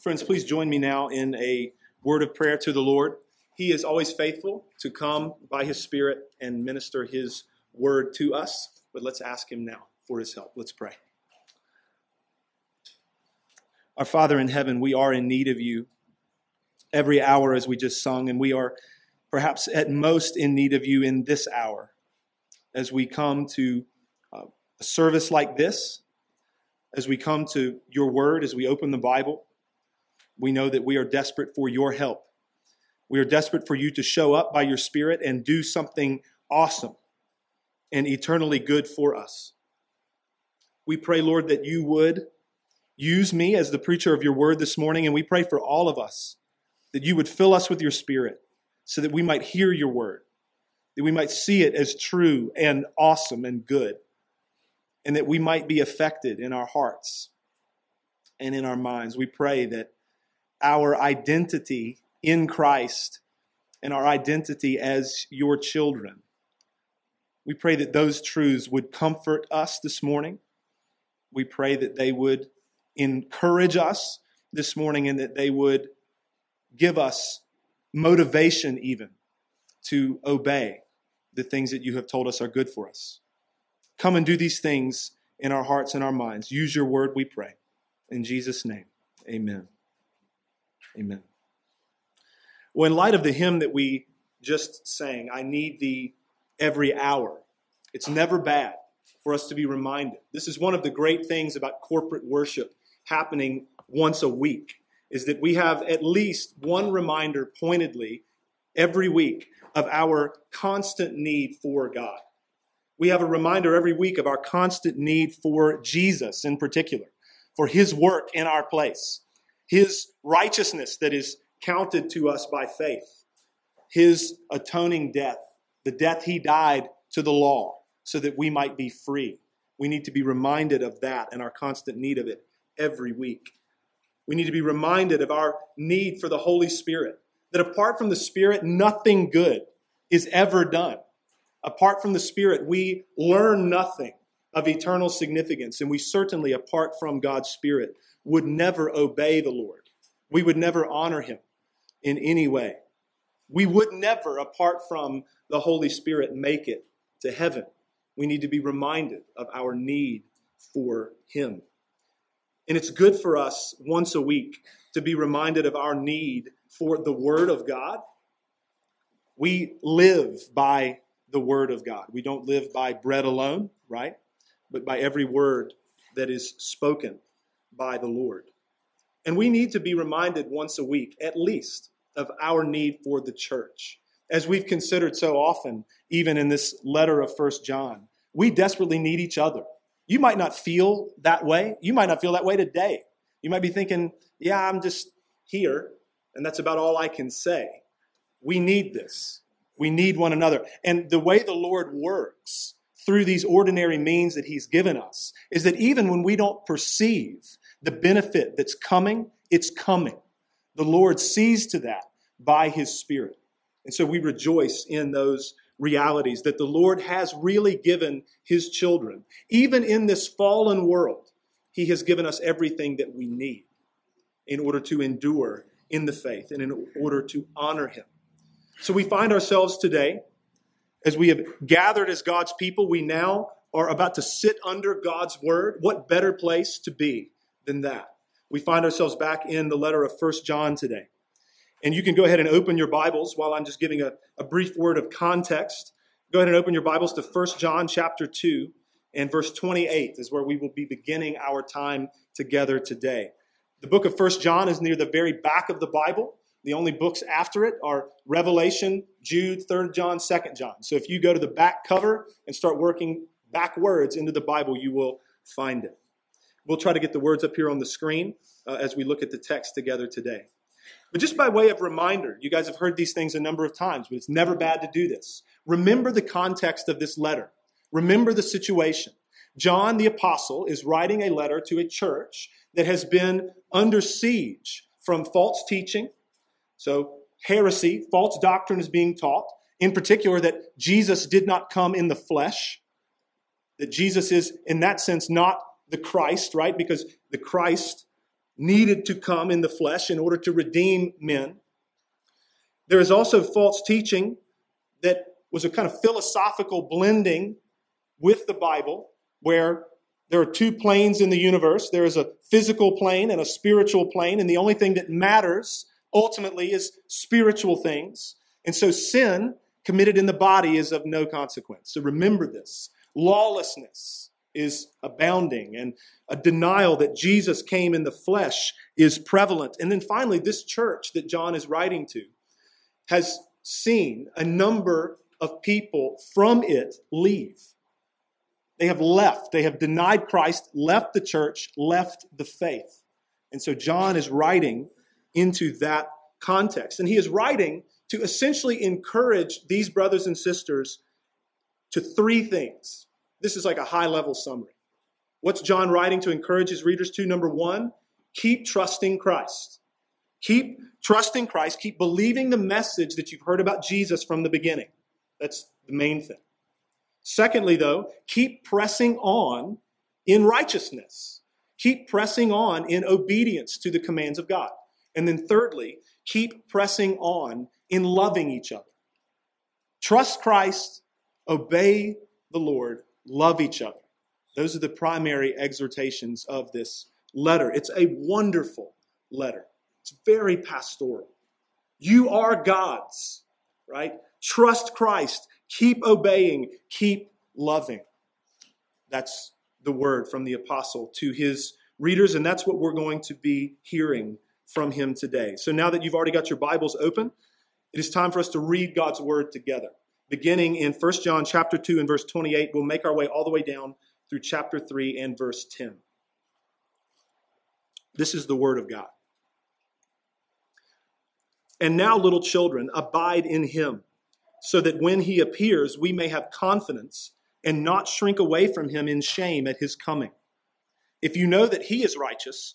Friends, please join me now in a word of prayer to the Lord. He is always faithful to come by His Spirit and minister His word to us, but let's ask Him now for His help. Let's pray. Our Father in heaven, we are in need of you every hour as we just sung, and we are perhaps at most in need of you in this hour as we come to uh, a service like this, as we come to your word, as we open the Bible we know that we are desperate for your help. We are desperate for you to show up by your Spirit and do something awesome and eternally good for us. We pray, Lord, that you would use me as the preacher of your word this morning, and we pray for all of us that you would fill us with your Spirit so that we might hear your word, that we might see it as true and awesome and good, and that we might be affected in our hearts and in our minds. We pray that our identity in Christ and our identity as your children. We pray that those truths would comfort us this morning. We pray that they would encourage us this morning and that they would give us motivation, even to obey the things that you have told us are good for us. Come and do these things in our hearts and our minds. Use your word, we pray. In Jesus' name, amen. Amen. Well, in light of the hymn that we just sang, I need thee every hour, it's never bad for us to be reminded. This is one of the great things about corporate worship happening once a week is that we have at least one reminder pointedly every week of our constant need for God. We have a reminder every week of our constant need for Jesus in particular, for his work in our place his righteousness that is counted to us by faith, his atoning death, the death he died to the law so that we might be free. We need to be reminded of that and our constant need of it every week. We need to be reminded of our need for the Holy Spirit, that apart from the Spirit, nothing good is ever done. Apart from the Spirit, we learn nothing of eternal significance, and we certainly, apart from God's Spirit, would never obey the Lord. We would never honor him in any way. We would never, apart from the Holy Spirit, make it to heaven. We need to be reminded of our need for him. And it's good for us once a week to be reminded of our need for the Word of God. We live by the Word of God. We don't live by bread alone, right? But by every word that is spoken by the Lord. And we need to be reminded once a week, at least, of our need for the church. As we've considered so often, even in this letter of First John, we desperately need each other. You might not feel that way. You might not feel that way today. You might be thinking, yeah, I'm just here, and that's about all I can say. We need this. We need one another. And the way the Lord works through these ordinary means that He's given us is that even when we don't perceive the benefit that's coming, it's coming. The Lord sees to that by His Spirit. And so we rejoice in those realities that the Lord has really given His children. Even in this fallen world, He has given us everything that we need in order to endure in the faith and in order to honor Him. So we find ourselves today, as we have gathered as God's people, we now are about to sit under God's word. What better place to be than that. We find ourselves back in the letter of First John today. And you can go ahead and open your Bibles while I'm just giving a, a brief word of context. Go ahead and open your Bibles to First John chapter 2 and verse 28 is where we will be beginning our time together today. The book of First John is near the very back of the Bible. The only books after it are Revelation, Jude, 3rd John, 2nd John. So if you go to the back cover and start working backwards into the Bible, you will find it. We'll try to get the words up here on the screen uh, as we look at the text together today. But just by way of reminder, you guys have heard these things a number of times, but it's never bad to do this. Remember the context of this letter. Remember the situation. John the Apostle is writing a letter to a church that has been under siege from false teaching. So, heresy, false doctrine is being taught. In particular, that Jesus did not come in the flesh, that Jesus is, in that sense, not the Christ, right? Because the Christ needed to come in the flesh in order to redeem men. There is also false teaching that was a kind of philosophical blending with the Bible, where there are two planes in the universe there is a physical plane and a spiritual plane, and the only thing that matters ultimately is spiritual things. And so sin committed in the body is of no consequence. So remember this lawlessness is abounding, and a denial that Jesus came in the flesh is prevalent. And then finally, this church that John is writing to has seen a number of people from it leave. They have left. They have denied Christ, left the church, left the faith. And so John is writing into that context. And he is writing to essentially encourage these brothers and sisters to three things. This is like a high level summary. What's John writing to encourage his readers to? Number one, keep trusting Christ. Keep trusting Christ. Keep believing the message that you've heard about Jesus from the beginning. That's the main thing. Secondly, though, keep pressing on in righteousness. Keep pressing on in obedience to the commands of God. And then thirdly, keep pressing on in loving each other. Trust Christ, obey the Lord, love each other. Those are the primary exhortations of this letter. It's a wonderful letter. It's very pastoral. You are God's, right? Trust Christ. Keep obeying. Keep loving. That's the word from the apostle to his readers, and that's what we're going to be hearing from him today. So now that you've already got your Bibles open, it is time for us to read God's word together. Beginning in 1 John chapter 2 and verse 28, we'll make our way all the way down through chapter 3 and verse 10. This is the word of God. And now, little children, abide in him, so that when he appears, we may have confidence and not shrink away from him in shame at his coming. If you know that he is righteous,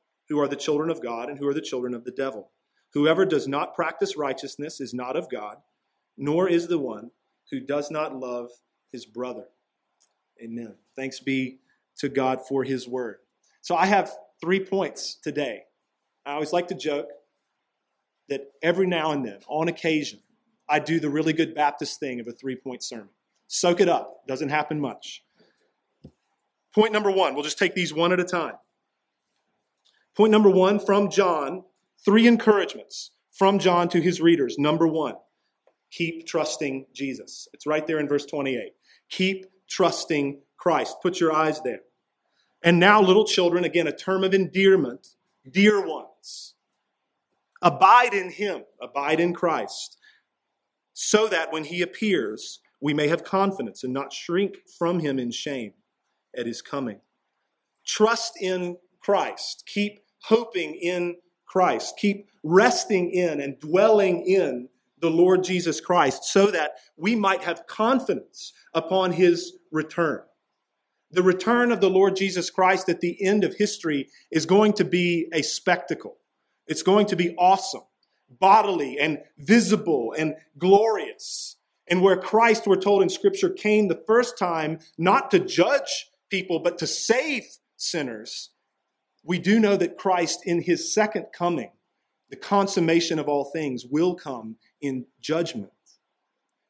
who are the children of God and who are the children of the devil. Whoever does not practice righteousness is not of God, nor is the one who does not love his brother. Amen. Thanks be to God for his word. So I have three points today. I always like to joke that every now and then, on occasion, I do the really good Baptist thing of a three point sermon. Soak it up. Doesn't happen much. Point number one, we'll just take these one at a time. Point number one from John, three encouragements from John to his readers. Number one, keep trusting Jesus. It's right there in verse 28. Keep trusting Christ. Put your eyes there. And now, little children, again, a term of endearment, dear ones. Abide in him, abide in Christ, so that when he appears, we may have confidence and not shrink from him in shame at his coming. Trust in Christ. Keep hoping in Christ. Keep resting in and dwelling in the Lord Jesus Christ so that we might have confidence upon his return. The return of the Lord Jesus Christ at the end of history is going to be a spectacle. It's going to be awesome. bodily and visible and glorious. And where Christ, we're told in Scripture, came the first time not to judge people, but to save sinners, we do know that Christ, in his second coming, the consummation of all things, will come in judgment.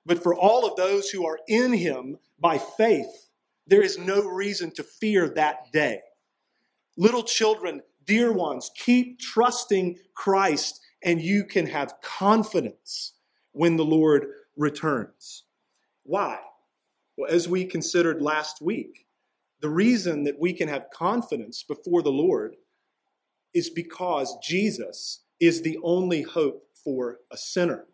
But for all of those who are in him by faith, there is no reason to fear that day. Little children, dear ones, keep trusting Christ, and you can have confidence when the Lord returns. Why? Well, as we considered last week, the reason that we can have confidence before the Lord is because Jesus is the only hope for a sinner.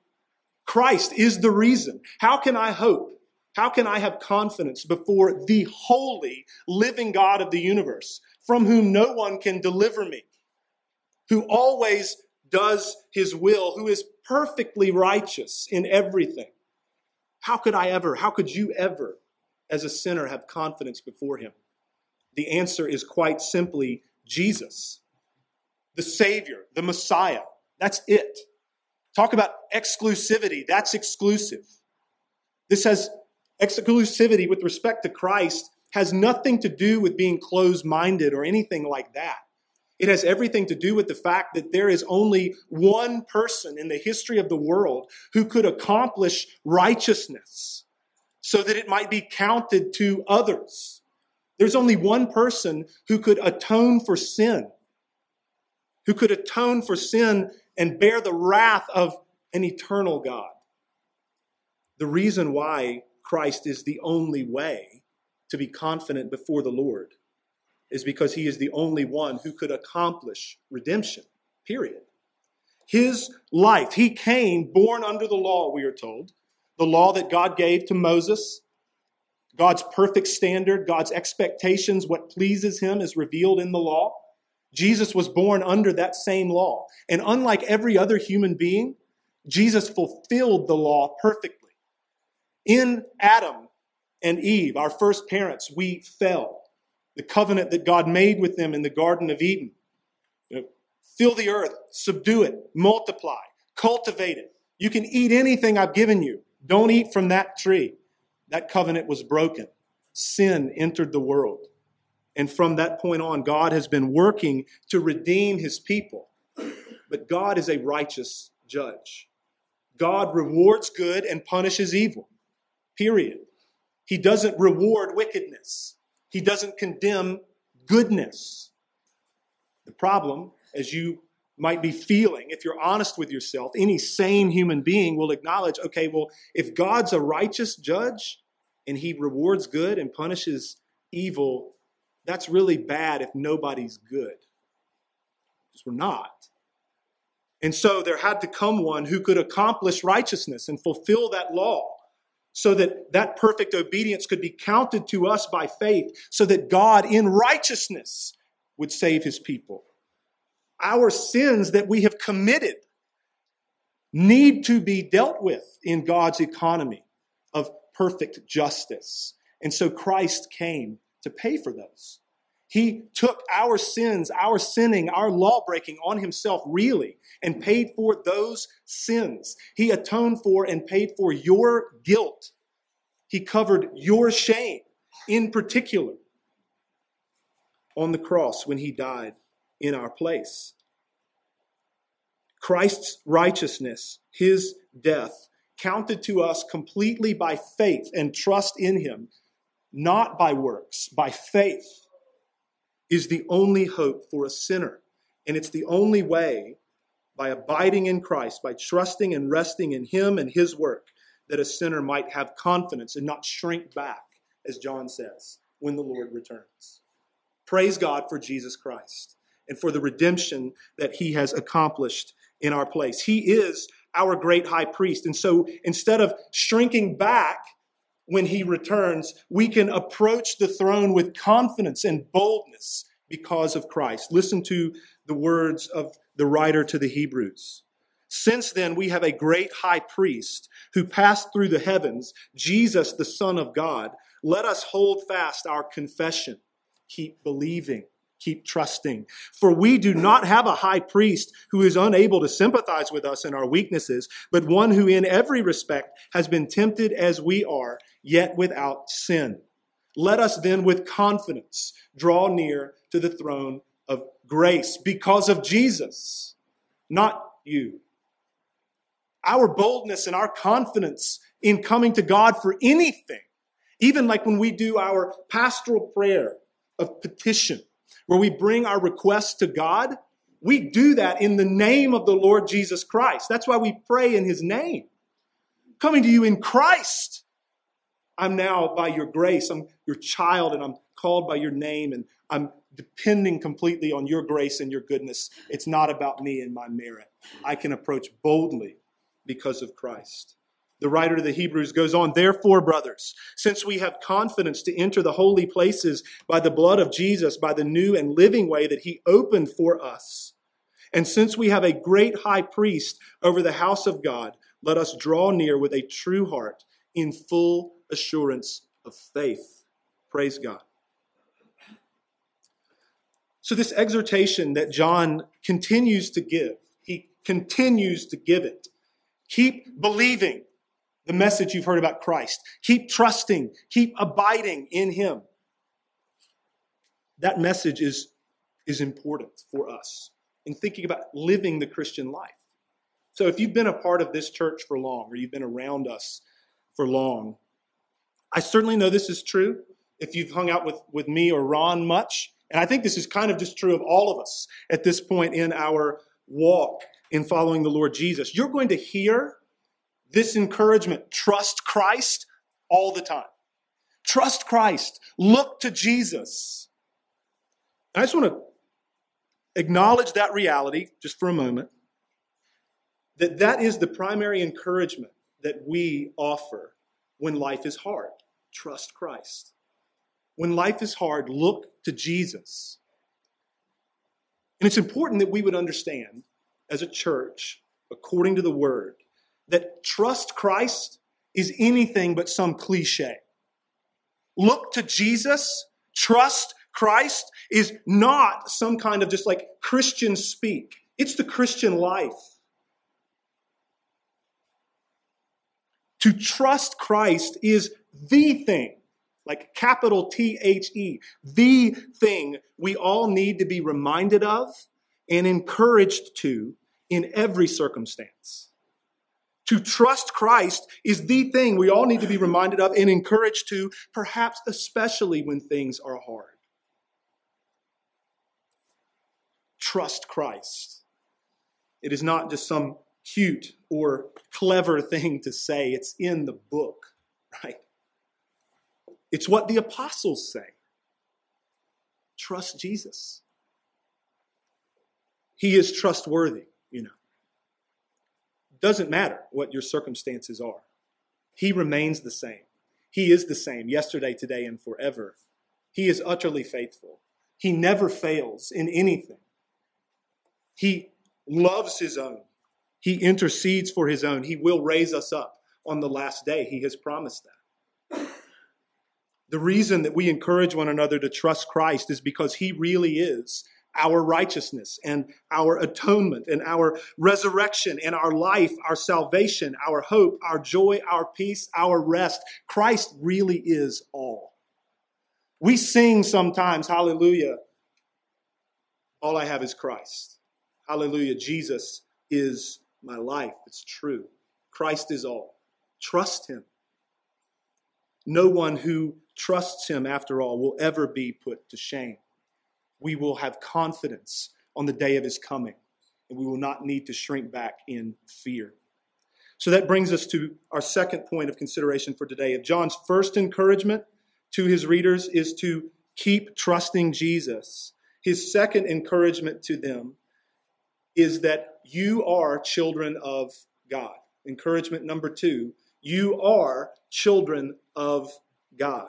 Christ is the reason. How can I hope? How can I have confidence before the holy, living God of the universe, from whom no one can deliver me, who always does his will, who is perfectly righteous in everything? How could I ever, how could you ever as a sinner have confidence before him? The answer is quite simply Jesus, the Savior, the Messiah. That's it. Talk about exclusivity. That's exclusive. This has exclusivity with respect to Christ has nothing to do with being closed minded or anything like that. It has everything to do with the fact that there is only one person in the history of the world who could accomplish righteousness so that it might be counted to others. There's only one person who could atone for sin, who could atone for sin and bear the wrath of an eternal God. The reason why Christ is the only way to be confident before the Lord is because he is the only one who could accomplish redemption, period. His life, he came born under the law, we are told the law that God gave to Moses, God's perfect standard, God's expectations, what pleases him is revealed in the law. Jesus was born under that same law. And unlike every other human being, Jesus fulfilled the law perfectly. In Adam and Eve, our first parents, we fell. The covenant that God made with them in the Garden of Eden. You know, fill the earth, subdue it, multiply, cultivate it. You can eat anything I've given you. Don't eat from that tree. That covenant was broken. Sin entered the world. And from that point on, God has been working to redeem his people. But God is a righteous judge. God rewards good and punishes evil. Period. He doesn't reward wickedness. He doesn't condemn goodness. The problem, as you might be feeling, if you're honest with yourself, any sane human being will acknowledge okay, well, if God's a righteous judge and he rewards good and punishes evil, that's really bad if nobody's good. Because we're not. And so there had to come one who could accomplish righteousness and fulfill that law so that that perfect obedience could be counted to us by faith, so that God in righteousness would save his people our sins that we have committed need to be dealt with in God's economy of perfect justice. And so Christ came to pay for those. He took our sins, our sinning, our law breaking on himself, really, and paid for those sins. He atoned for and paid for your guilt. He covered your shame in particular on the cross when he died in our place. Christ's righteousness, his death, counted to us completely by faith and trust in him, not by works, by faith, is the only hope for a sinner. And it's the only way, by abiding in Christ, by trusting and resting in him and his work, that a sinner might have confidence and not shrink back, as John says, when the Lord returns. Praise God for Jesus Christ and for the redemption that he has accomplished in our place. He is our great high priest. And so instead of shrinking back when he returns, we can approach the throne with confidence and boldness because of Christ. Listen to the words of the writer to the Hebrews. Since then, we have a great high priest who passed through the heavens, Jesus, the Son of God. Let us hold fast our confession. Keep believing keep trusting. For we do not have a high priest who is unable to sympathize with us in our weaknesses, but one who in every respect has been tempted as we are, yet without sin. Let us then with confidence draw near to the throne of grace because of Jesus, not you. Our boldness and our confidence in coming to God for anything, even like when we do our pastoral prayer of petition, where we bring our requests to God, we do that in the name of the Lord Jesus Christ. That's why we pray in his name. Coming to you in Christ. I'm now, by your grace, I'm your child and I'm called by your name and I'm depending completely on your grace and your goodness. It's not about me and my merit. I can approach boldly because of Christ. The writer of the Hebrews goes on, Therefore, brothers, since we have confidence to enter the holy places by the blood of Jesus, by the new and living way that he opened for us, and since we have a great high priest over the house of God, let us draw near with a true heart in full assurance of faith. Praise God. So, this exhortation that John continues to give, he continues to give it. Keep believing the message you've heard about Christ. Keep trusting, keep abiding in Him. That message is, is important for us in thinking about living the Christian life. So, if you've been a part of this church for long, or you've been around us for long, I certainly know this is true. If you've hung out with, with me or Ron much, and I think this is kind of just true of all of us at this point in our walk in following the Lord Jesus. You're going to hear this encouragement trust Christ all the time. Trust Christ. Look to Jesus. I just want to acknowledge that reality just for a moment that that is the primary encouragement that we offer when life is hard. Trust Christ. When life is hard, look to Jesus. And it's important that we would understand as a church, according to the word, that trust Christ is anything but some cliche. Look to Jesus, trust Christ is not some kind of just like Christian speak. It's the Christian life. To trust Christ is the thing like capital T H E, the thing we all need to be reminded of and encouraged to in every circumstance. To trust Christ is the thing we all need to be reminded of and encouraged to, perhaps especially when things are hard. Trust Christ. It is not just some cute or clever thing to say, it's in the book, right? It's what the apostles say. Trust Jesus. He is trustworthy, you know. Doesn't matter what your circumstances are, He remains the same. He is the same yesterday, today, and forever. He is utterly faithful. He never fails in anything. He loves His own. He intercedes for His own. He will raise us up on the last day. He has promised that. The reason that we encourage one another to trust Christ is because he really is our righteousness and our atonement and our resurrection and our life, our salvation, our hope, our joy, our peace, our rest. Christ really is all. We sing sometimes, hallelujah, all I have is Christ. Hallelujah, Jesus is my life. It's true. Christ is all. Trust him. No one who trusts him, after all, will ever be put to shame. We will have confidence on the day of his coming, and we will not need to shrink back in fear. So that brings us to our second point of consideration for today. If John's first encouragement to his readers is to keep trusting Jesus, his second encouragement to them is that you are children of God. Encouragement number two, you are children of God.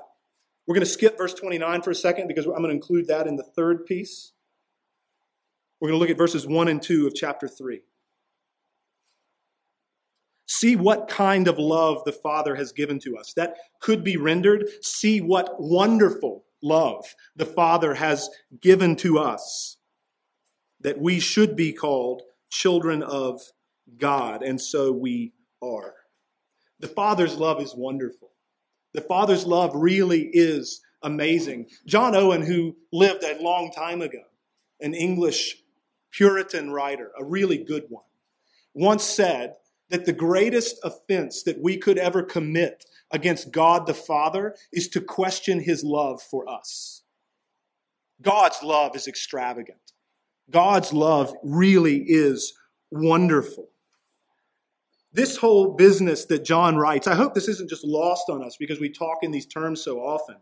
We're going to skip verse 29 for a second because I'm going to include that in the third piece. We're going to look at verses 1 and 2 of chapter 3. See what kind of love the Father has given to us. That could be rendered, see what wonderful love the Father has given to us that we should be called children of God, and so we are. The Father's love is wonderful. The Father's love really is amazing. John Owen, who lived a long time ago, an English Puritan writer, a really good one, once said that the greatest offense that we could ever commit against God the Father is to question his love for us. God's love is extravagant. God's love really is wonderful. This whole business that John writes, I hope this isn't just lost on us because we talk in these terms so often.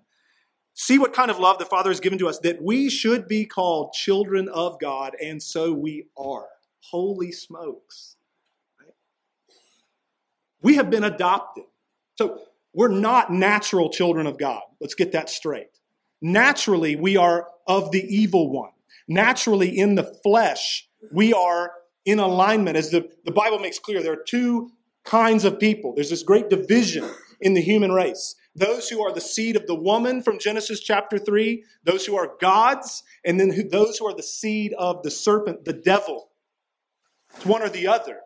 See what kind of love the Father has given to us that we should be called children of God, and so we are. Holy smokes. We have been adopted. So we're not natural children of God. Let's get that straight. Naturally, we are of the evil one. Naturally, in the flesh, we are in alignment. As the, the Bible makes clear, there are two kinds of people. There's this great division in the human race. Those who are the seed of the woman from Genesis chapter 3, those who are gods, and then who, those who are the seed of the serpent, the devil. It's one or the other.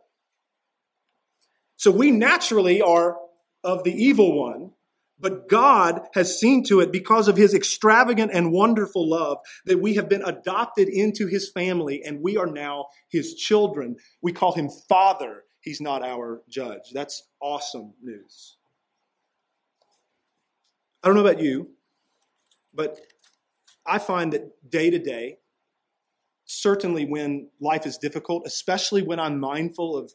So we naturally are of the evil one, but God has seen to it because of his extravagant and wonderful love that we have been adopted into his family and we are now his children. We call him Father. He's not our judge. That's awesome news. I don't know about you, but I find that day to day, certainly when life is difficult, especially when I'm mindful of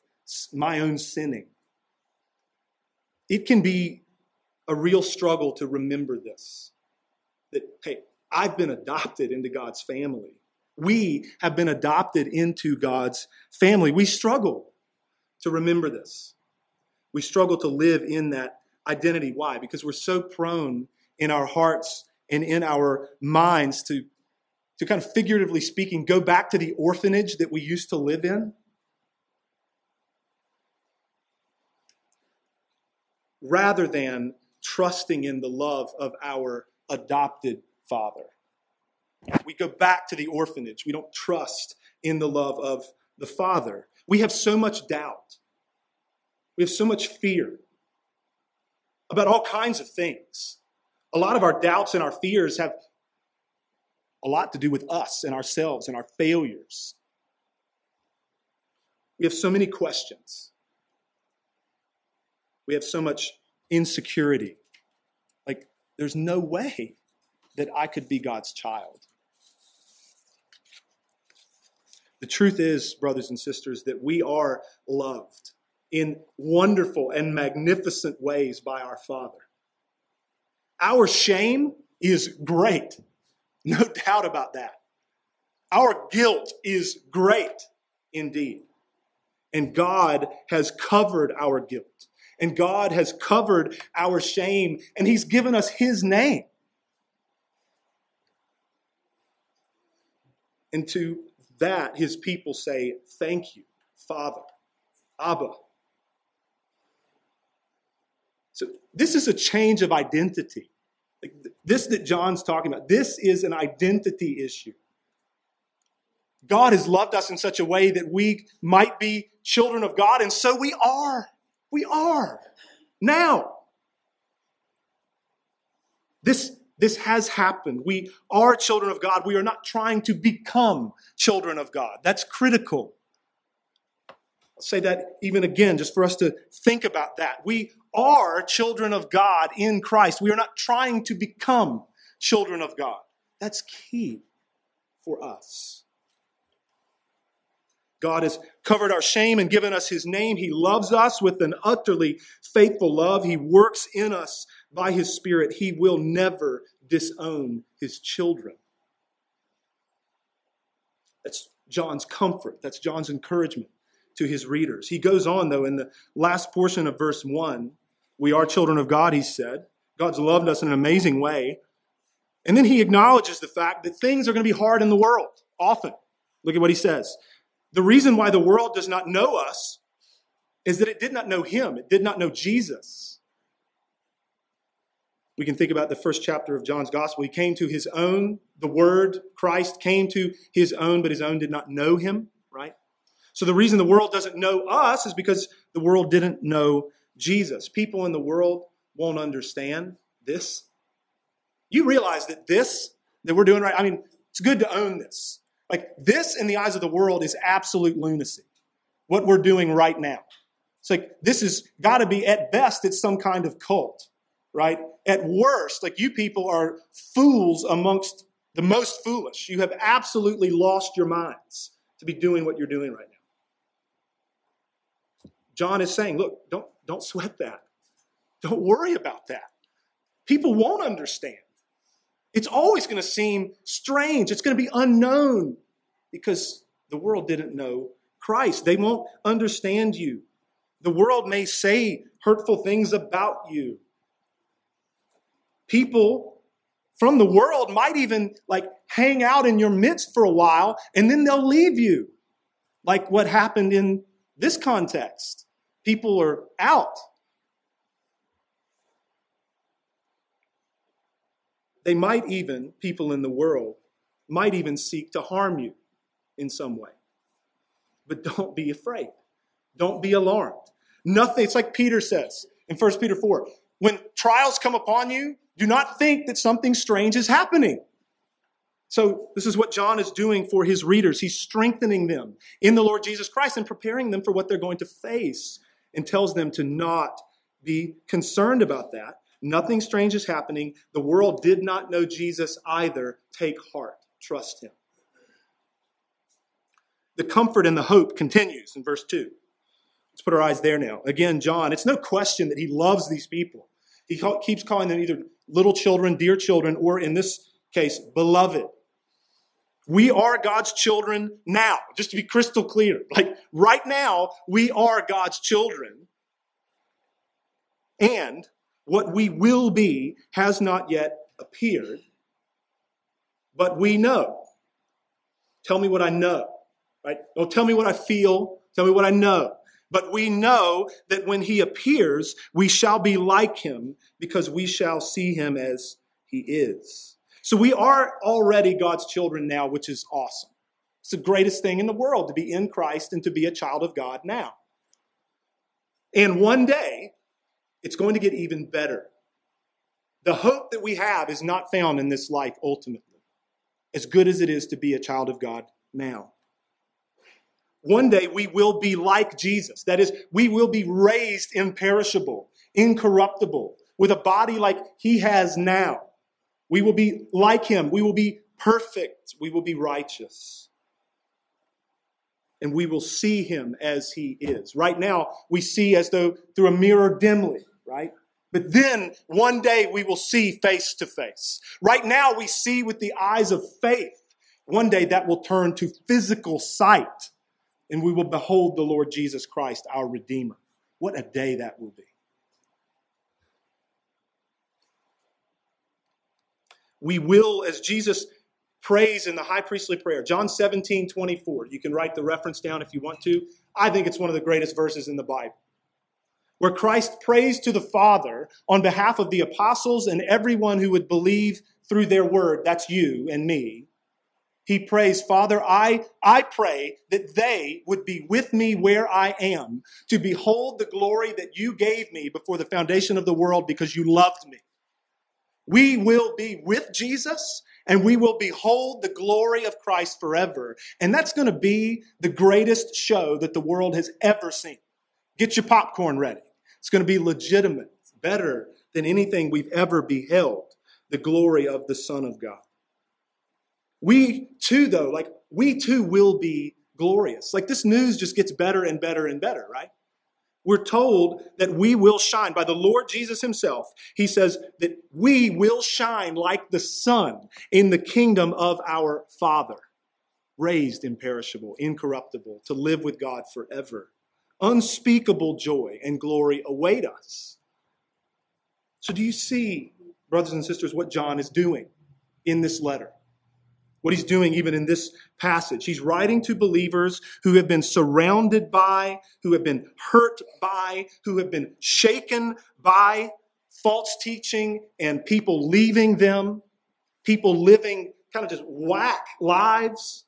my own sinning, it can be a real struggle to remember this. That, hey, I've been adopted into God's family. We have been adopted into God's family. We struggle to remember this. We struggle to live in that identity. Why? Because we're so prone in our hearts and in our minds to, to kind of figuratively speaking, go back to the orphanage that we used to live in rather than trusting in the love of our adopted father. We go back to the orphanage. We don't trust in the love of the father. We have so much doubt. We have so much fear about all kinds of things. A lot of our doubts and our fears have a lot to do with us and ourselves and our failures. We have so many questions. We have so much insecurity. Like, there's no way that I could be God's child. The truth is, brothers and sisters, that we are loved in wonderful and magnificent ways by our Father. Our shame is great, no doubt about that. Our guilt is great indeed. And God has covered our guilt and God has covered our shame, and He's given us His name. And to that, His people say, Thank you, Father, Abba. So, this is a change of identity. This that John's talking about, this is an identity issue. God has loved us in such a way that we might be children of God, and so we are. We are. Now. This, this has happened. We are children of God. We are not trying to become children of God. That's critical. I'll say that even again, just for us to think about that. We are children of God in Christ. We are not trying to become children of God. That's key for us. God has covered our shame and given us his name. He loves us with an utterly faithful love. He works in us by his spirit. He will never disown his children. That's John's comfort. That's John's encouragement to his readers. He goes on, though, in the last portion of verse 1 We are children of God, he said. God's loved us in an amazing way. And then he acknowledges the fact that things are going to be hard in the world, often. Look at what he says. The reason why the world does not know us is that it did not know him, it did not know Jesus. We can think about the first chapter of John's gospel. He came to his own, the word, Christ, came to his own, but his own did not know him, right? So the reason the world doesn't know us is because the world didn't know Jesus. People in the world won't understand this. You realize that this that we're doing right, I mean, it's good to own this. Like, this in the eyes of the world is absolute lunacy, what we're doing right now. It's like, this has got to be, at best, it's some kind of cult, right? At worst, like, you people are fools amongst the most foolish. You have absolutely lost your minds to be doing what you're doing right now. John is saying, look, don't, don't sweat that. Don't worry about that. People won't understand. It's always going to seem strange. It's going to be unknown because the world didn't know Christ. They won't understand you. The world may say hurtful things about you. People from the world might even like hang out in your midst for a while and then they'll leave you. Like what happened in this context. People are out They might even, people in the world, might even seek to harm you in some way. But don't be afraid. Don't be alarmed. Nothing, it's like Peter says in 1 Peter 4 when trials come upon you, do not think that something strange is happening. So, this is what John is doing for his readers. He's strengthening them in the Lord Jesus Christ and preparing them for what they're going to face and tells them to not be concerned about that Nothing strange is happening. The world did not know Jesus either. Take heart. Trust him. The comfort and the hope continues in verse 2. Let's put our eyes there now. Again, John, it's no question that he loves these people. He keeps calling them either little children, dear children, or in this case, beloved. We are God's children now, just to be crystal clear. Like right now, we are God's children. And what we will be has not yet appeared, but we know. Tell me what I know, right? Don't tell me what I feel, tell me what I know. But we know that when he appears, we shall be like him because we shall see him as he is. So we are already God's children now, which is awesome. It's the greatest thing in the world to be in Christ and to be a child of God now. And one day, it's going to get even better. The hope that we have is not found in this life ultimately, as good as it is to be a child of God now. One day we will be like Jesus. That is, we will be raised imperishable, incorruptible, with a body like he has now. We will be like him. We will be perfect. We will be righteous and we will see him as he is. Right now, we see as though through a mirror dimly right? But then one day we will see face to face. Right now we see with the eyes of faith. One day that will turn to physical sight and we will behold the Lord Jesus Christ, our Redeemer. What a day that will be. We will, as Jesus prays in the high priestly prayer, John 17, 24. You can write the reference down if you want to. I think it's one of the greatest verses in the Bible where Christ prays to the Father on behalf of the apostles and everyone who would believe through their word. That's you and me. He prays, Father, I, I pray that they would be with me where I am to behold the glory that you gave me before the foundation of the world because you loved me. We will be with Jesus and we will behold the glory of Christ forever. And that's going to be the greatest show that the world has ever seen. Get your popcorn ready. It's going to be legitimate, better than anything we've ever beheld, the glory of the Son of God. We too, though, like we too will be glorious. Like this news just gets better and better and better, right? We're told that we will shine by the Lord Jesus Himself. He says that we will shine like the sun in the kingdom of our Father, raised imperishable, incorruptible, to live with God forever unspeakable joy and glory await us. So, do you see, brothers and sisters, what John is doing in this letter? What he's doing even in this passage. He's writing to believers who have been surrounded by, who have been hurt by, who have been shaken by false teaching and people leaving them, people living kind of just whack lives,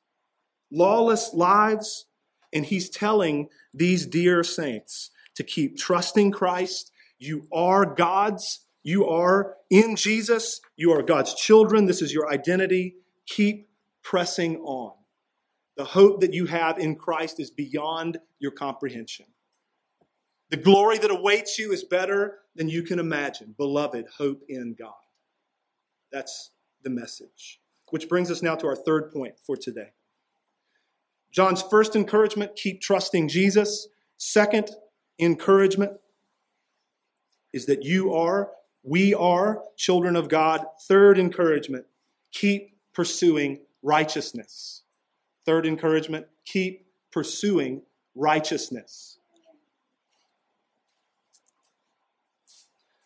lawless lives. And he's telling these dear saints to keep trusting Christ. You are God's. You are in Jesus. You are God's children. This is your identity. Keep pressing on. The hope that you have in Christ is beyond your comprehension. The glory that awaits you is better than you can imagine. Beloved, hope in God. That's the message. Which brings us now to our third point for today. John's first encouragement keep trusting Jesus. Second encouragement is that you are, we are children of God. Third encouragement keep pursuing righteousness. Third encouragement keep pursuing righteousness.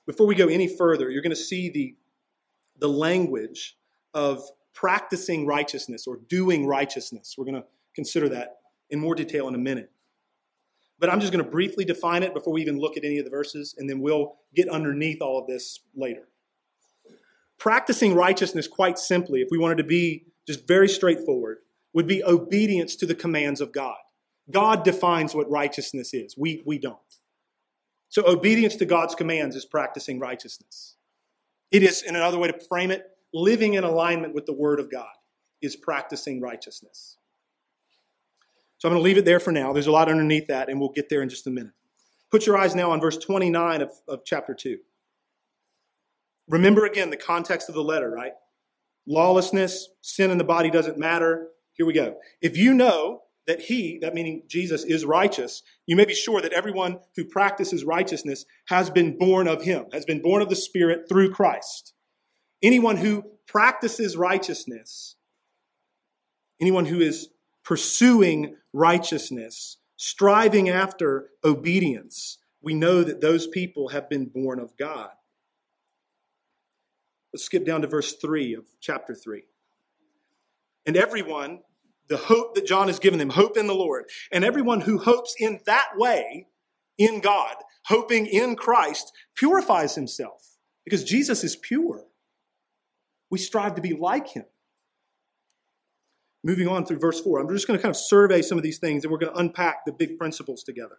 Before we go any further, you're going to see the, the language of practicing righteousness or doing righteousness. We're going to consider that in more detail in a minute. But I'm just going to briefly define it before we even look at any of the verses, and then we'll get underneath all of this later. Practicing righteousness, quite simply, if we wanted to be just very straightforward, would be obedience to the commands of God. God defines what righteousness is, we, we don't. So, obedience to God's commands is practicing righteousness. It is, in another way to frame it, living in alignment with the Word of God is practicing righteousness. So I'm going to leave it there for now. There's a lot underneath that, and we'll get there in just a minute. Put your eyes now on verse 29 of, of chapter 2. Remember again the context of the letter, right? Lawlessness, sin in the body doesn't matter. Here we go. If you know that he, that meaning Jesus, is righteous, you may be sure that everyone who practices righteousness has been born of him, has been born of the Spirit through Christ. Anyone who practices righteousness, anyone who is pursuing righteousness, striving after obedience, we know that those people have been born of God. Let's skip down to verse 3 of chapter 3. And everyone, the hope that John has given them, hope in the Lord, and everyone who hopes in that way, in God, hoping in Christ, purifies himself because Jesus is pure. We strive to be like him. Moving on through verse 4, I'm just going to kind of survey some of these things and we're going to unpack the big principles together.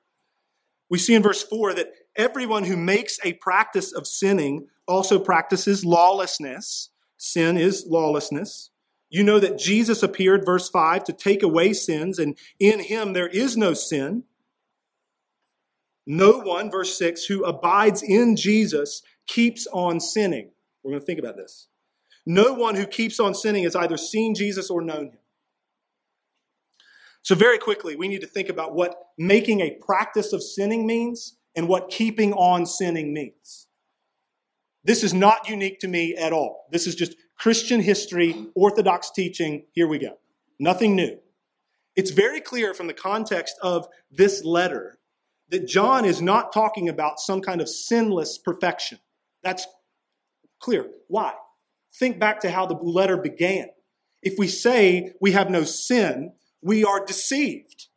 We see in verse 4 that everyone who makes a practice of sinning also practices lawlessness. Sin is lawlessness. You know that Jesus appeared, verse 5, to take away sins, and in him there is no sin. No one, verse 6, who abides in Jesus keeps on sinning. We're going to think about this. No one who keeps on sinning has either seen Jesus or known him. So, very quickly, we need to think about what making a practice of sinning means and what keeping on sinning means. This is not unique to me at all. This is just Christian history, Orthodox teaching. Here we go. Nothing new. It's very clear from the context of this letter that John is not talking about some kind of sinless perfection. That's clear. Why? Think back to how the letter began. If we say we have no sin, we are deceived,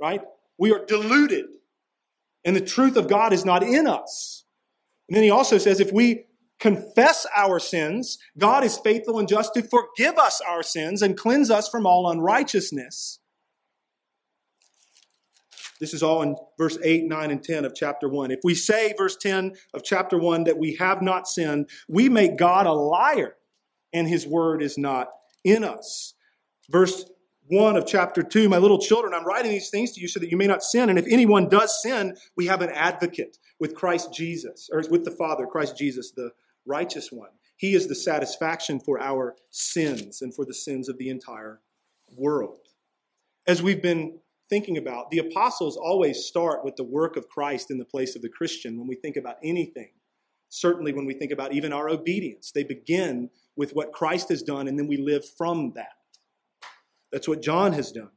right? We are deluded, and the truth of God is not in us. And then he also says if we confess our sins, God is faithful and just to forgive us our sins and cleanse us from all unrighteousness. This is all in verse 8, 9, and 10 of chapter 1. If we say, verse 10 of chapter 1, that we have not sinned, we make God a liar, and his word is not in us. Verse 1 of chapter 2, my little children, I'm writing these things to you so that you may not sin. And if anyone does sin, we have an advocate with Christ Jesus, or with the Father, Christ Jesus, the righteous one. He is the satisfaction for our sins and for the sins of the entire world. As we've been thinking about, the apostles always start with the work of Christ in the place of the Christian when we think about anything. Certainly, when we think about even our obedience, they begin with what Christ has done, and then we live from that. That's what John has done.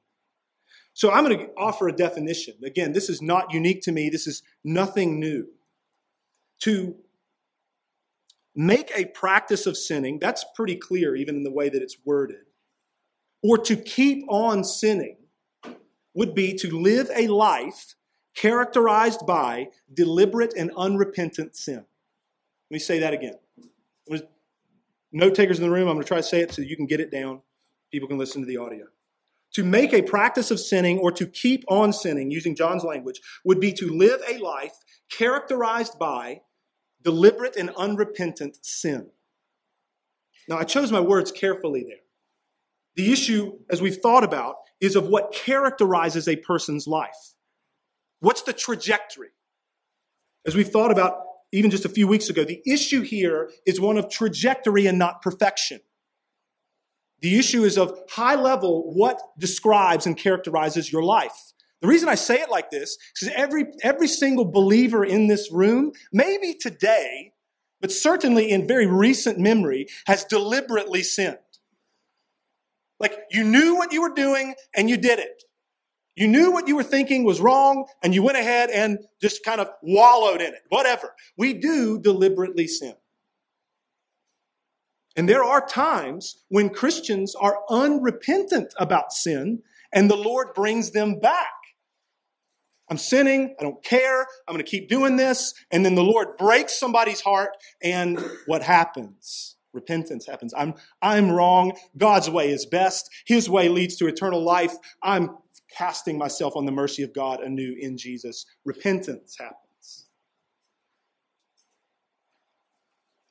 So I'm going to offer a definition. Again, this is not unique to me, this is nothing new. To make a practice of sinning, that's pretty clear even in the way that it's worded, or to keep on sinning would be to live a life characterized by deliberate and unrepentant sin. Let me say that again. Note takers in the room, I'm going to try to say it so you can get it down. People can listen to the audio. To make a practice of sinning or to keep on sinning, using John's language, would be to live a life characterized by deliberate and unrepentant sin. Now, I chose my words carefully there. The issue, as we've thought about, is of what characterizes a person's life. What's the trajectory? As we've thought about even just a few weeks ago, the issue here is one of trajectory and not perfection. The issue is of high level what describes and characterizes your life. The reason I say it like this is every, every single believer in this room, maybe today, but certainly in very recent memory, has deliberately sinned. Like you knew what you were doing and you did it. You knew what you were thinking was wrong and you went ahead and just kind of wallowed in it. Whatever. We do deliberately sin. And there are times when Christians are unrepentant about sin and the Lord brings them back. I'm sinning. I don't care. I'm going to keep doing this. And then the Lord breaks somebody's heart. And what happens? Repentance happens. I'm, I'm wrong. God's way is best. His way leads to eternal life. I'm casting myself on the mercy of God anew in Jesus. Repentance happens.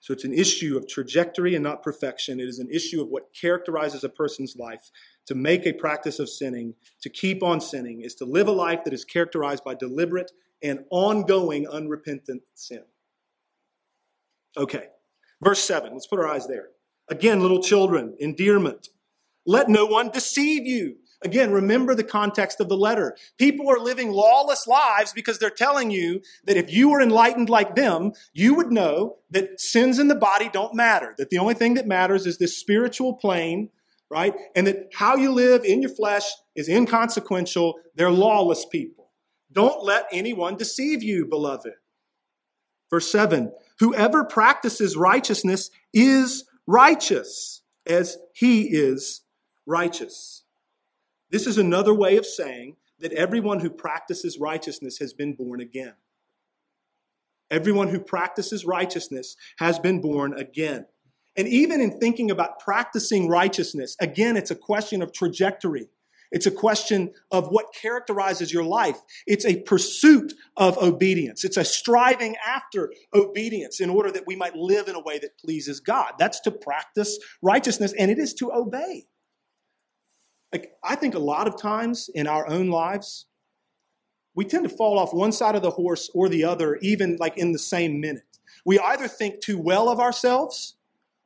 So it's an issue of trajectory and not perfection. It is an issue of what characterizes a person's life to make a practice of sinning, to keep on sinning, is to live a life that is characterized by deliberate and ongoing unrepentant sin. Okay, verse 7, let's put our eyes there. Again, little children, endearment. Let no one deceive you. Again, remember the context of the letter. People are living lawless lives because they're telling you that if you were enlightened like them, you would know that sins in the body don't matter, that the only thing that matters is this spiritual plane right? And that how you live in your flesh is inconsequential. They're lawless people. Don't let anyone deceive you, beloved. Verse 7 Whoever practices righteousness is righteous as he is righteous. This is another way of saying that everyone who practices righteousness has been born again. Everyone who practices righteousness has been born again. And even in thinking about practicing righteousness, again, it's a question of trajectory. It's a question of what characterizes your life. It's a pursuit of obedience. It's a striving after obedience in order that we might live in a way that pleases God. That's to practice righteousness, and it is to obey. Like, I think a lot of times in our own lives, we tend to fall off one side of the horse or the other, even like in the same minute. We either think too well of ourselves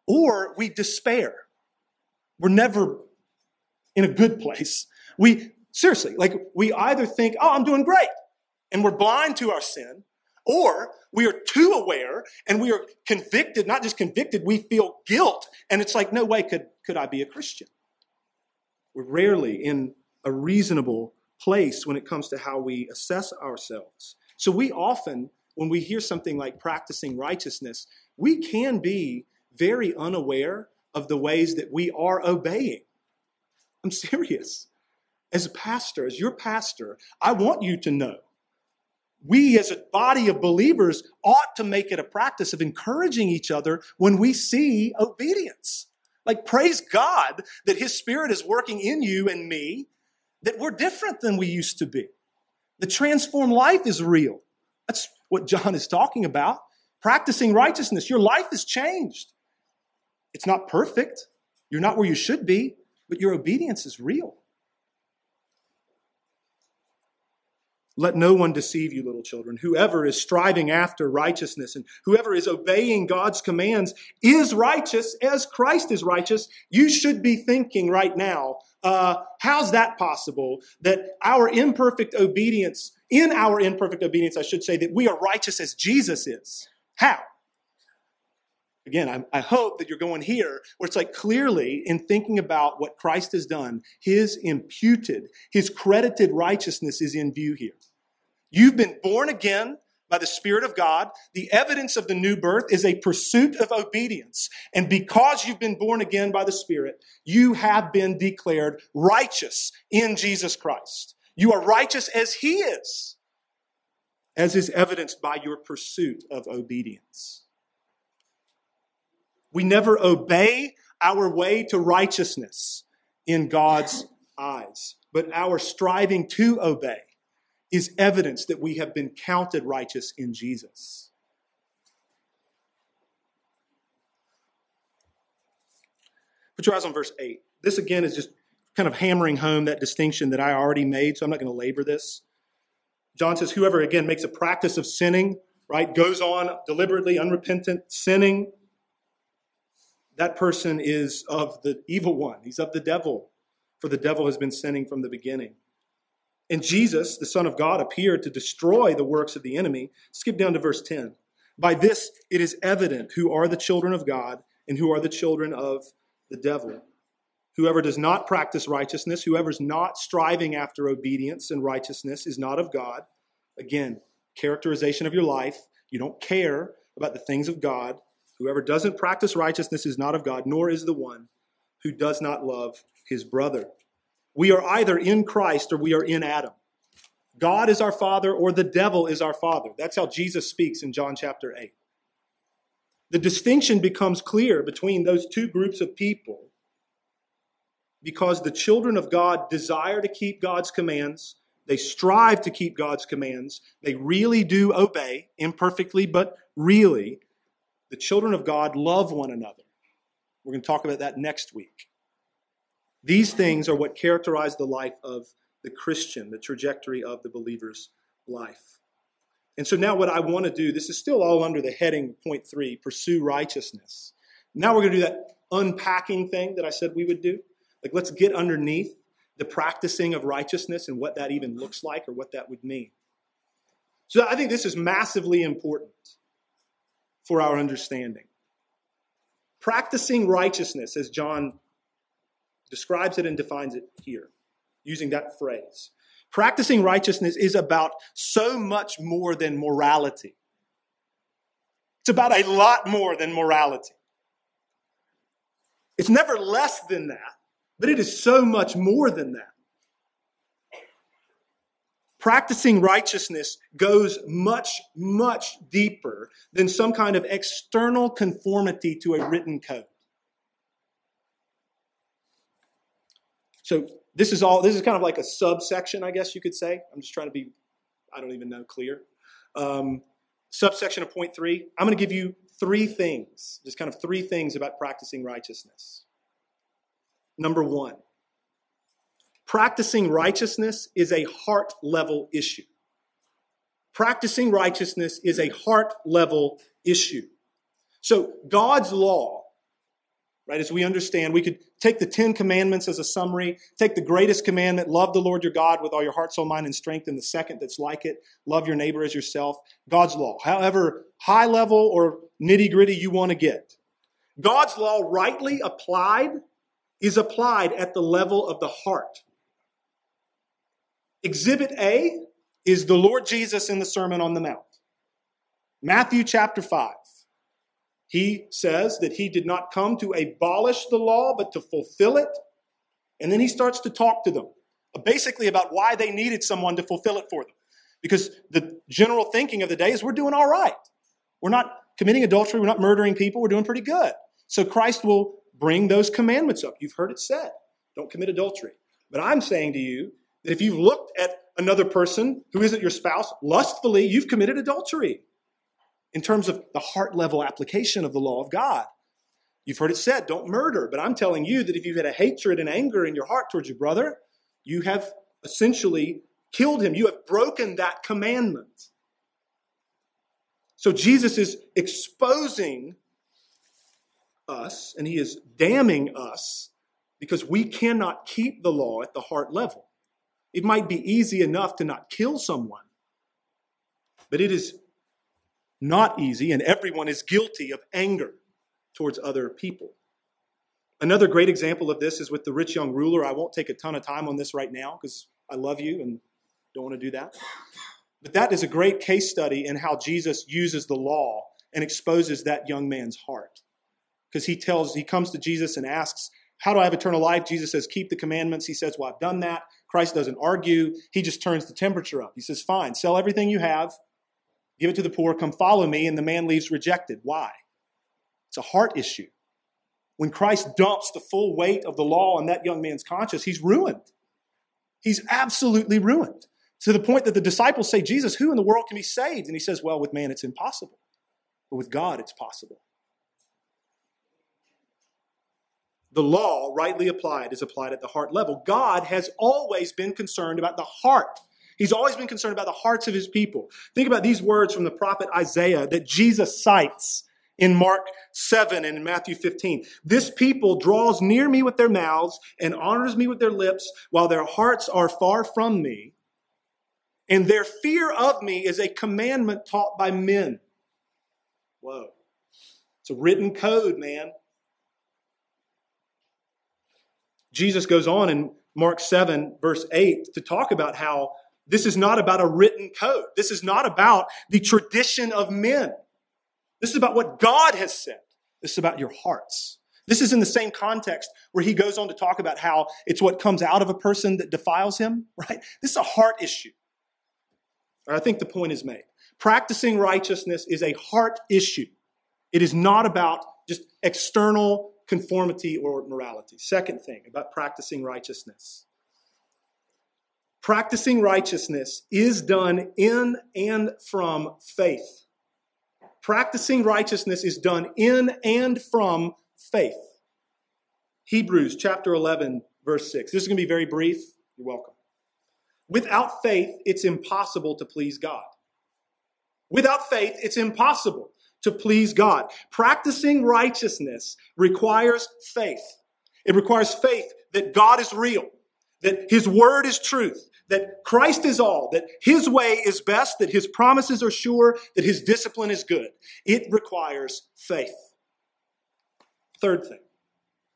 or we despair. We're never in a good place. We, seriously, like we either think, oh, I'm doing great, and we're blind to our sin, or we are too aware and we are convicted, not just convicted, we feel guilt, and it's like, no way could, could I be a Christian. We're rarely in a reasonable place when it comes to how we assess ourselves. So we often, when we hear something like practicing righteousness, we can be very unaware of the ways that we are obeying. I'm serious. As a pastor, as your pastor, I want you to know we as a body of believers ought to make it a practice of encouraging each other when we see obedience. Like, praise God that His Spirit is working in you and me, that we're different than we used to be. The transformed life is real. That's what John is talking about. Practicing righteousness. Your life is changed. It's not perfect. You're not where you should be, but your obedience is real. Let no one deceive you, little children. Whoever is striving after righteousness and whoever is obeying God's commands is righteous as Christ is righteous. You should be thinking right now, uh, how's that possible? That our imperfect obedience, in our imperfect obedience, I should say, that we are righteous as Jesus is. How? again, I, I, hope that you're going here where it's like clearly in thinking about what Christ has done, his imputed, his credited righteousness is in view here. You've been born again by the Spirit of God. The evidence of the new birth is a pursuit of obedience. And because you've been born again by the Spirit, you have been declared righteous in Jesus Christ. You are righteous as he is, as is evidenced by your pursuit of obedience. We never obey our way to righteousness in God's eyes, but our striving to obey is evidence that we have been counted righteous in Jesus. Put your eyes on verse 8. This again is just kind of hammering home that distinction that I already made, so I'm not going to labor this. John says, Whoever again makes a practice of sinning, right, goes on deliberately, unrepentant, sinning, that person is of the evil one. He's of the devil, for the devil has been sinning from the beginning. And Jesus, the Son of God, appeared to destroy the works of the enemy. Skip down to verse 10. By this it is evident who are the children of God and who are the children of the devil. Whoever does not practice righteousness, whoever's not striving after obedience and righteousness, is not of God. Again, characterization of your life. You don't care about the things of God. Whoever doesn't practice righteousness is not of God, nor is the one who does not love his brother. We are either in Christ or we are in Adam. God is our father or the devil is our father. That's how Jesus speaks in John chapter 8. The distinction becomes clear between those two groups of people because the children of God desire to keep God's commands. They strive to keep God's commands. They really do obey, imperfectly, but really. The children of God love one another. We're going to talk about that next week. These things are what characterize the life of the Christian, the trajectory of the believer's life. And so now, what I want to do, this is still all under the heading point three pursue righteousness. Now, we're going to do that unpacking thing that I said we would do. Like, let's get underneath the practicing of righteousness and what that even looks like or what that would mean. So, I think this is massively important for our understanding. Practicing righteousness, as John describes it and defines it here using that phrase. Practicing righteousness is about so much more than morality. It's about a lot more than morality. It's never less than that, but it is so much more than that. Practicing righteousness goes much, much deeper than some kind of external conformity to a written code. So this is all, this is kind of like a subsection, I guess you could say. I'm just trying to be, I don't even know, clear. Um, subsection of point three, I'm going to give you three things, just kind of three things about practicing righteousness. Number one, practicing righteousness is a heart level issue. Practicing righteousness is a heart level issue. So God's law right? As we understand, we could take the Ten Commandments as a summary, take the greatest commandment, love the Lord your God with all your heart, soul, mind, and strength, and the second that's like it, love your neighbor as yourself. God's law, however high level or nitty gritty you want to get. God's law, rightly applied, is applied at the level of the heart. Exhibit A is the Lord Jesus in the Sermon on the Mount. Matthew chapter 5. He says that he did not come to abolish the law, but to fulfill it. And then he starts to talk to them, basically about why they needed someone to fulfill it for them. Because the general thinking of the day is we're doing all right. We're not committing adultery, we're not murdering people, we're doing pretty good. So Christ will bring those commandments up. You've heard it said don't commit adultery. But I'm saying to you that if you've looked at another person who isn't your spouse lustfully, you've committed adultery in terms of the heart level application of the law of God. You've heard it said, don't murder. But I'm telling you that if you've had a hatred and anger in your heart towards your brother, you have essentially killed him. You have broken that commandment. So Jesus is exposing us and he is damning us because we cannot keep the law at the heart level. It might be easy enough to not kill someone, but it is not easy, and everyone is guilty of anger towards other people. Another great example of this is with the rich young ruler. I won't take a ton of time on this right now because I love you and don't want to do that. But that is a great case study in how Jesus uses the law and exposes that young man's heart. Because he tells, he comes to Jesus and asks, How do I have eternal life? Jesus says, Keep the commandments. He says, Well, I've done that. Christ doesn't argue. He just turns the temperature up. He says, Fine, sell everything you have, Give it to the poor, come follow me, and the man leaves rejected. Why? It's a heart issue. when Christ dumps the full weight of the law on that young man's conscience, he's ruined. He's absolutely ruined to the point that the disciples say, Jesus, who in the world can be saved? And he says, Well, with man it's impossible, but with God it's possible. The law, rightly applied, is applied at the heart level. God has always been concerned about the heart. He's always been concerned about the hearts of his people. Think about these words from the prophet Isaiah that Jesus cites in Mark 7 and in Matthew 15. This people draws near me with their mouths and honors me with their lips, while their hearts are far from me. And their fear of me is a commandment taught by men. Whoa. It's a written code, man. Jesus goes on in Mark 7, verse 8, to talk about how this is not about a written code. This is not about the tradition of men. This is about what God has said. This is about your hearts. This is in the same context where he goes on to talk about how it's what comes out of a person that defiles him, right? This is a heart issue. I think the point is made. Practicing righteousness is a heart issue. It is not about just external conformity or morality. Second thing about practicing righteousness. Practicing righteousness is done in and from faith. Practicing righteousness is done in and from faith. Hebrews chapter 11, verse 6. This is going to be very brief. You're welcome. Without faith, it's impossible to please God. Without faith, it's impossible to please God. Practicing righteousness requires faith. It requires faith that God is real, that His word is truth, that Christ is all, that His way is best, that His promises are sure, that His discipline is good. It requires faith. Third thing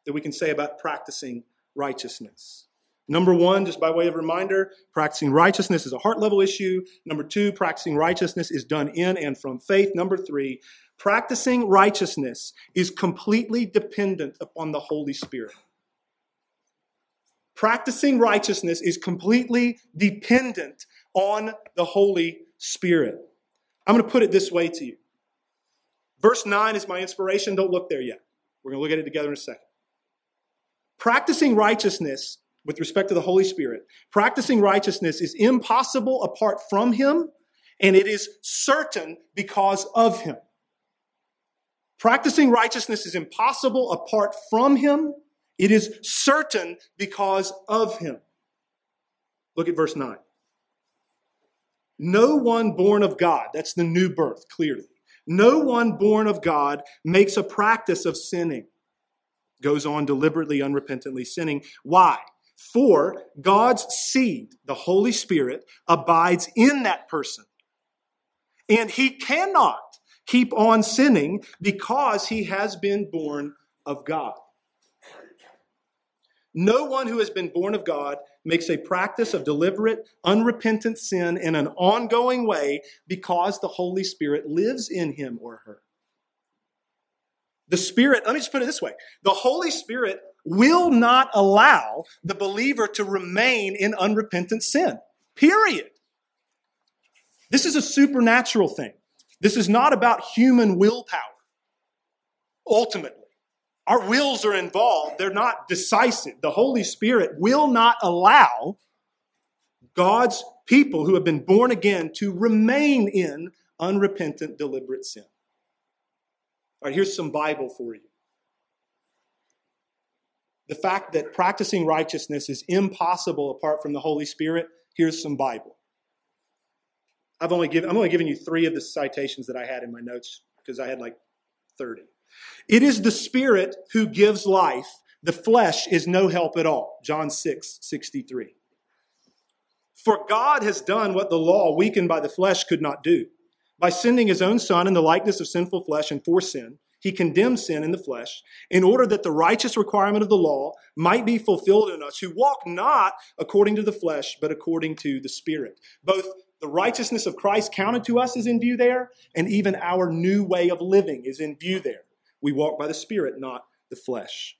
that we can say about practicing righteousness. Number one, just by way of reminder, practicing righteousness is a heart level issue. Number two, practicing righteousness is done in and from faith. Number three, practicing righteousness is completely dependent upon the Holy Spirit. Practicing righteousness is completely dependent on the Holy Spirit. I'm going to put it this way to you. Verse 9 is my inspiration. Don't look there yet. We're going to look at it together in a second. Practicing righteousness with respect to the Holy Spirit, practicing righteousness is impossible apart from Him, and it is certain because of Him. Practicing righteousness is impossible apart from Him, it is certain because of Him. Look at verse 9. No one born of God, that's the new birth, clearly. No one born of God makes a practice of sinning, goes on deliberately, unrepentantly sinning. Why? For God's seed, the Holy Spirit, abides in that person. And he cannot keep on sinning because he has been born of God. No one who has been born of God makes a practice of deliberate, unrepentant sin in an ongoing way because the Holy Spirit lives in him or her. The Spirit, let me just put it this way the Holy Spirit will not allow the believer to remain in unrepentant sin. Period. This is a supernatural thing. This is not about human willpower. Ultimately, our wills are involved, they're not decisive. The Holy Spirit will not allow God's people who have been born again to remain in unrepentant, deliberate sin. All right, here's some Bible for you the fact that practicing righteousness is impossible apart from the Holy Spirit, here's some Bible. I've only given, I'm only giving you three of the citations that I had in my notes because I had like 30. It is the Spirit who gives life. The flesh is no help at all. John 6, 63. For God has done what the law, weakened by the flesh, could not do. By sending his own Son in the likeness of sinful flesh and for sin, he condemned sin in the flesh in order that the righteous requirement of the law might be fulfilled in us who walk not according to the flesh, but according to the Spirit. Both the righteousness of Christ counted to us is in view there, and even our new way of living is in view there. We walk by the Spirit, not the flesh.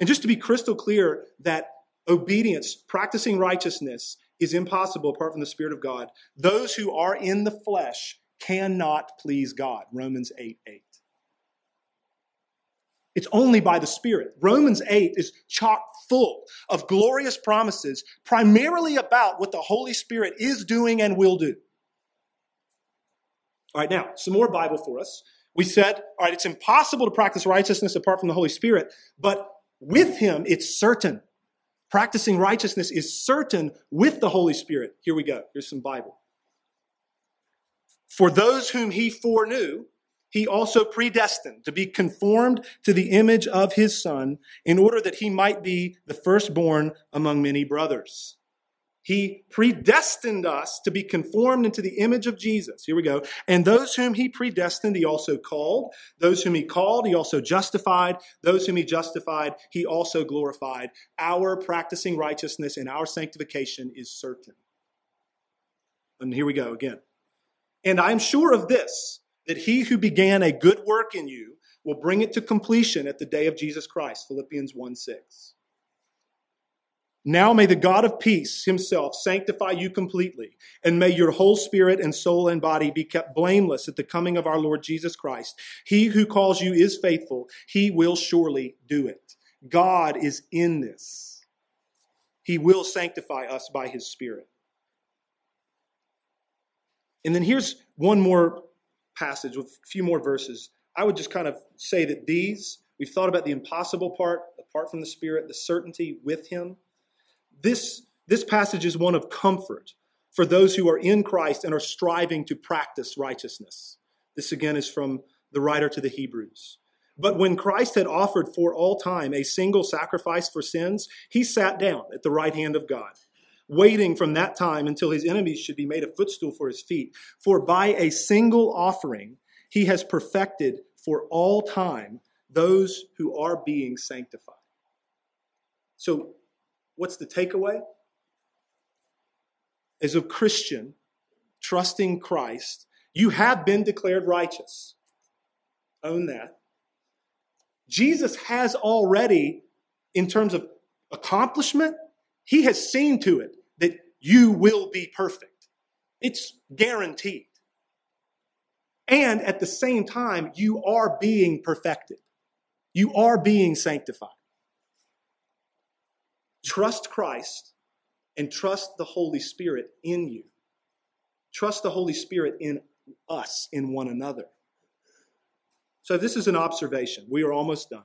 And just to be crystal clear that obedience, practicing righteousness, is impossible apart from the Spirit of God. Those who are in the flesh cannot please God. Romans 8 8. It's only by the Spirit. Romans 8 is chock full of glorious promises, primarily about what the Holy Spirit is doing and will do. All right, now, some more Bible for us. We said, all right, it's impossible to practice righteousness apart from the Holy Spirit, but with Him, it's certain. Practicing righteousness is certain with the Holy Spirit. Here we go. Here's some Bible. For those whom He foreknew, he also predestined to be conformed to the image of his son in order that he might be the firstborn among many brothers. He predestined us to be conformed into the image of Jesus. Here we go. And those whom he predestined, he also called. Those whom he called, he also justified. Those whom he justified, he also glorified. Our practicing righteousness and our sanctification is certain. And here we go again. And I'm sure of this that he who began a good work in you will bring it to completion at the day of Jesus Christ. Philippians 1 6. Now may the God of peace himself sanctify you completely, and may your whole spirit and soul and body be kept blameless at the coming of our Lord Jesus Christ. He who calls you is faithful, he will surely do it. God is in this. He will sanctify us by his spirit. And then here's one more passage with a few more verses. I would just kind of say that these, we've thought about the impossible part, apart from the Spirit, the certainty with Him. This, this passage is one of comfort for those who are in Christ and are striving to practice righteousness. This again is from the writer to the Hebrews. But when Christ had offered for all time a single sacrifice for sins, he sat down at the right hand of God, waiting from that time until his enemies should be made a footstool for his feet. For by a single offering, he has perfected for all time those who are being sanctified. So What's the takeaway? As a Christian, trusting Christ, you have been declared righteous. Own that. Jesus has already, in terms of accomplishment, he has seen to it that you will be perfect. It's guaranteed. And at the same time, you are being perfected. You are being sanctified. Trust Christ and trust the Holy Spirit in you. Trust the Holy Spirit in us, in one another. So, this is an observation. We are almost done.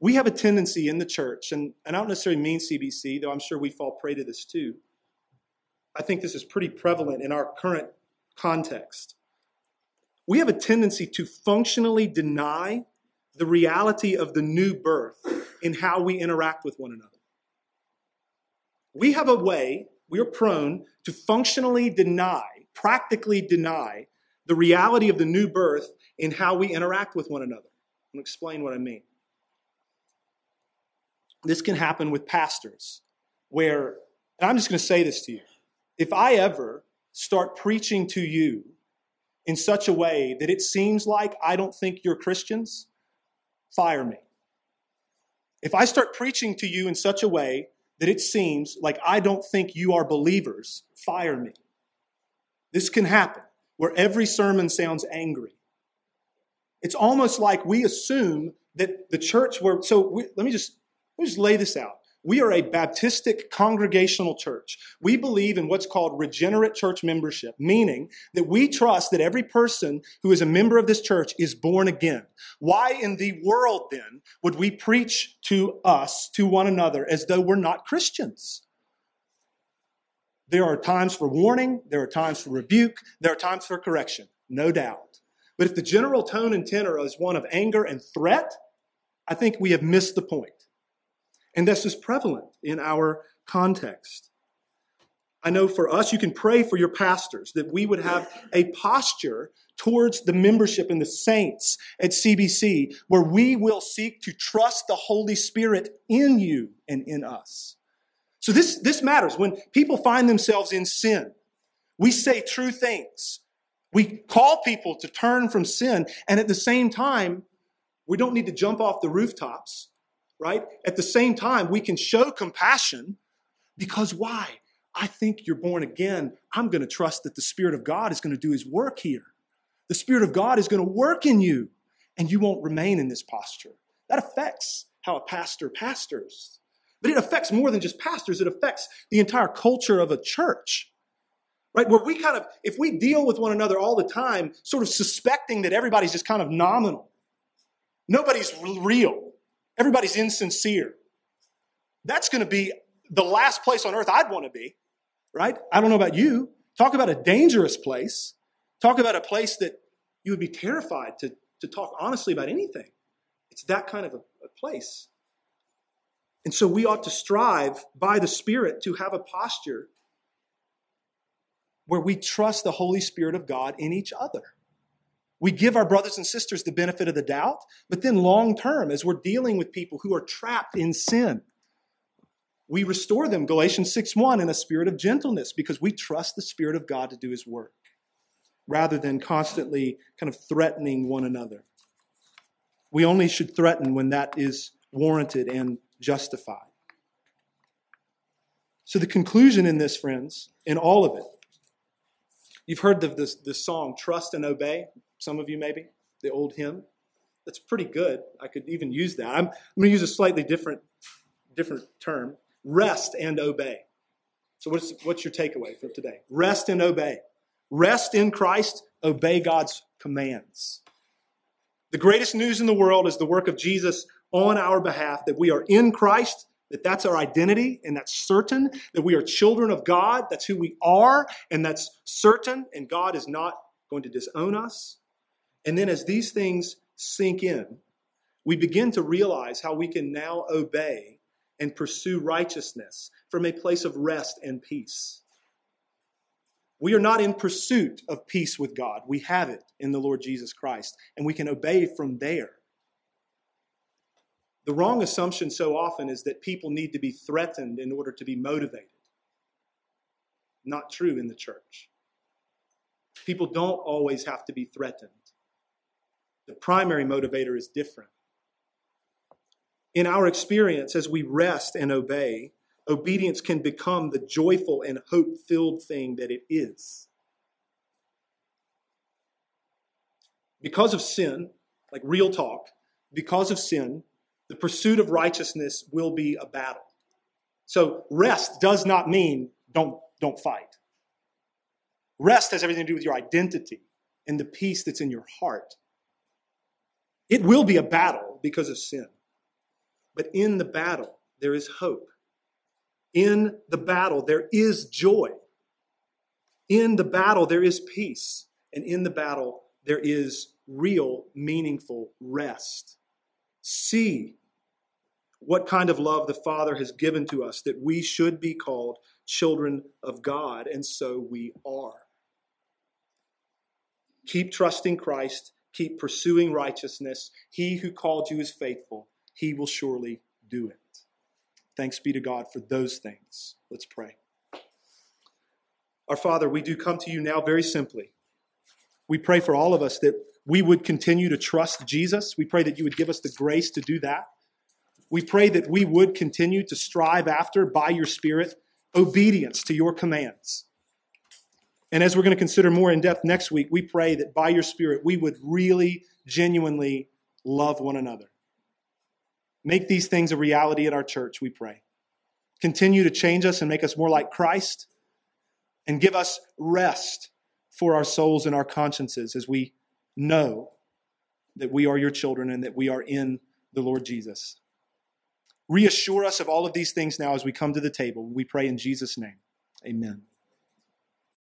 We have a tendency in the church, and, and I don't necessarily mean CBC, though I'm sure we fall prey to this too. I think this is pretty prevalent in our current context. We have a tendency to functionally deny the reality of the new birth in how we interact with one another. We have a way, we are prone to functionally deny, practically deny, the reality of the new birth in how we interact with one another. To explain what I mean. This can happen with pastors, where, and I'm just going to say this to you. If I ever start preaching to you in such a way that it seems like I don't think you're Christians, fire me. If I start preaching to you in such a way that it seems like I don't think you are believers, fire me. This can happen where every sermon sounds angry. It's almost like we assume that the church where, so we, let me just, let me just lay this out. We are a Baptistic congregational church. We believe in what's called regenerate church membership, meaning that we trust that every person who is a member of this church is born again. Why in the world then would we preach to us, to one another, as though we're not Christians? There are times for warning, there are times for rebuke, there are times for correction, no doubt. But if the general tone and tenor is one of anger and threat, I think we have missed the point. And this is prevalent in our context. I know for us, you can pray for your pastors that we would have a posture towards the membership and the saints at CBC where we will seek to trust the Holy Spirit in you and in us. So this, this matters. When people find themselves in sin, we say true things. We call people to turn from sin, and at the same time, we don't need to jump off the rooftops right? At the same time, we can show compassion because why? I think you're born again. I'm going to trust that the Spirit of God is going to do His work here. The Spirit of God is going to work in you and you won't remain in this posture. That affects how a pastor pastors. But it affects more than just pastors, it affects the entire culture of a church. Right? Where we kind of, if we deal with one another all the time, sort of suspecting that everybody's just kind of nominal, nobody's real, everybody's insincere, that's going to be the last place on earth I'd want to be. Right? I don't know about you. Talk about a dangerous place. Talk about a place that you would be terrified to, to talk honestly about anything. It's that kind of a, a place. And so we ought to strive by the Spirit to have a posture where we trust the Holy Spirit of God in each other. We give our brothers and sisters the benefit of the doubt, but then long term, as we're dealing with people who are trapped in sin, we restore them, Galatians 6 1, in a spirit of gentleness because we trust the Spirit of God to do His work rather than constantly kind of threatening one another. We only should threaten when that is warranted and justified. So, the conclusion in this, friends, in all of it, you've heard the, this song, Trust and Obey, some of you maybe, the old hymn. That's pretty good. I could even use that. I'm, I'm going to use a slightly different, different term rest and obey. So, what's, what's your takeaway for today? Rest and obey. Rest in Christ, obey God's commands. The greatest news in the world is the work of Jesus on our behalf, that we are in Christ, that that's our identity, and that's certain, that we are children of God, that's who we are, and that's certain, and God is not going to disown us. And then as these things sink in, we begin to realize how we can now obey and pursue righteousness from a place of rest and peace. We are not in pursuit of peace with God. We have it in the Lord Jesus Christ, and we can obey from there. The wrong assumption so often is that people need to be threatened in order to be motivated. Not true in the church. People don't always have to be threatened. The primary motivator is different. In our experience, as we rest and obey, obedience can become the joyful and hope filled thing that it is. Because of sin, like real talk, because of sin, the pursuit of righteousness will be a battle. So rest does not mean don't, don't fight. Rest has everything to do with your identity and the peace that's in your heart. It will be a battle because of sin. But in the battle, there is hope. In the battle, there is joy. In the battle, there is peace. And in the battle, there is real, meaningful rest. See what kind of love the Father has given to us that we should be called children of God, and so we are. Keep trusting Christ, keep pursuing righteousness. He who called you is faithful, he will surely do it. Thanks be to God for those things. Let's pray. Our Father, we do come to you now very simply. We pray for all of us that we would continue to trust Jesus. We pray that you would give us the grace to do that. We pray that we would continue to strive after, by your Spirit, obedience to your commands. And as we're going to consider more in depth next week, we pray that by your Spirit, we would really, genuinely love one another. Make these things a reality at our church, we pray. Continue to change us and make us more like Christ and give us rest for our souls and our consciences as we know that we are your children and that we are in the Lord Jesus. Reassure us of all of these things now as we come to the table. We pray in Jesus' name. Amen.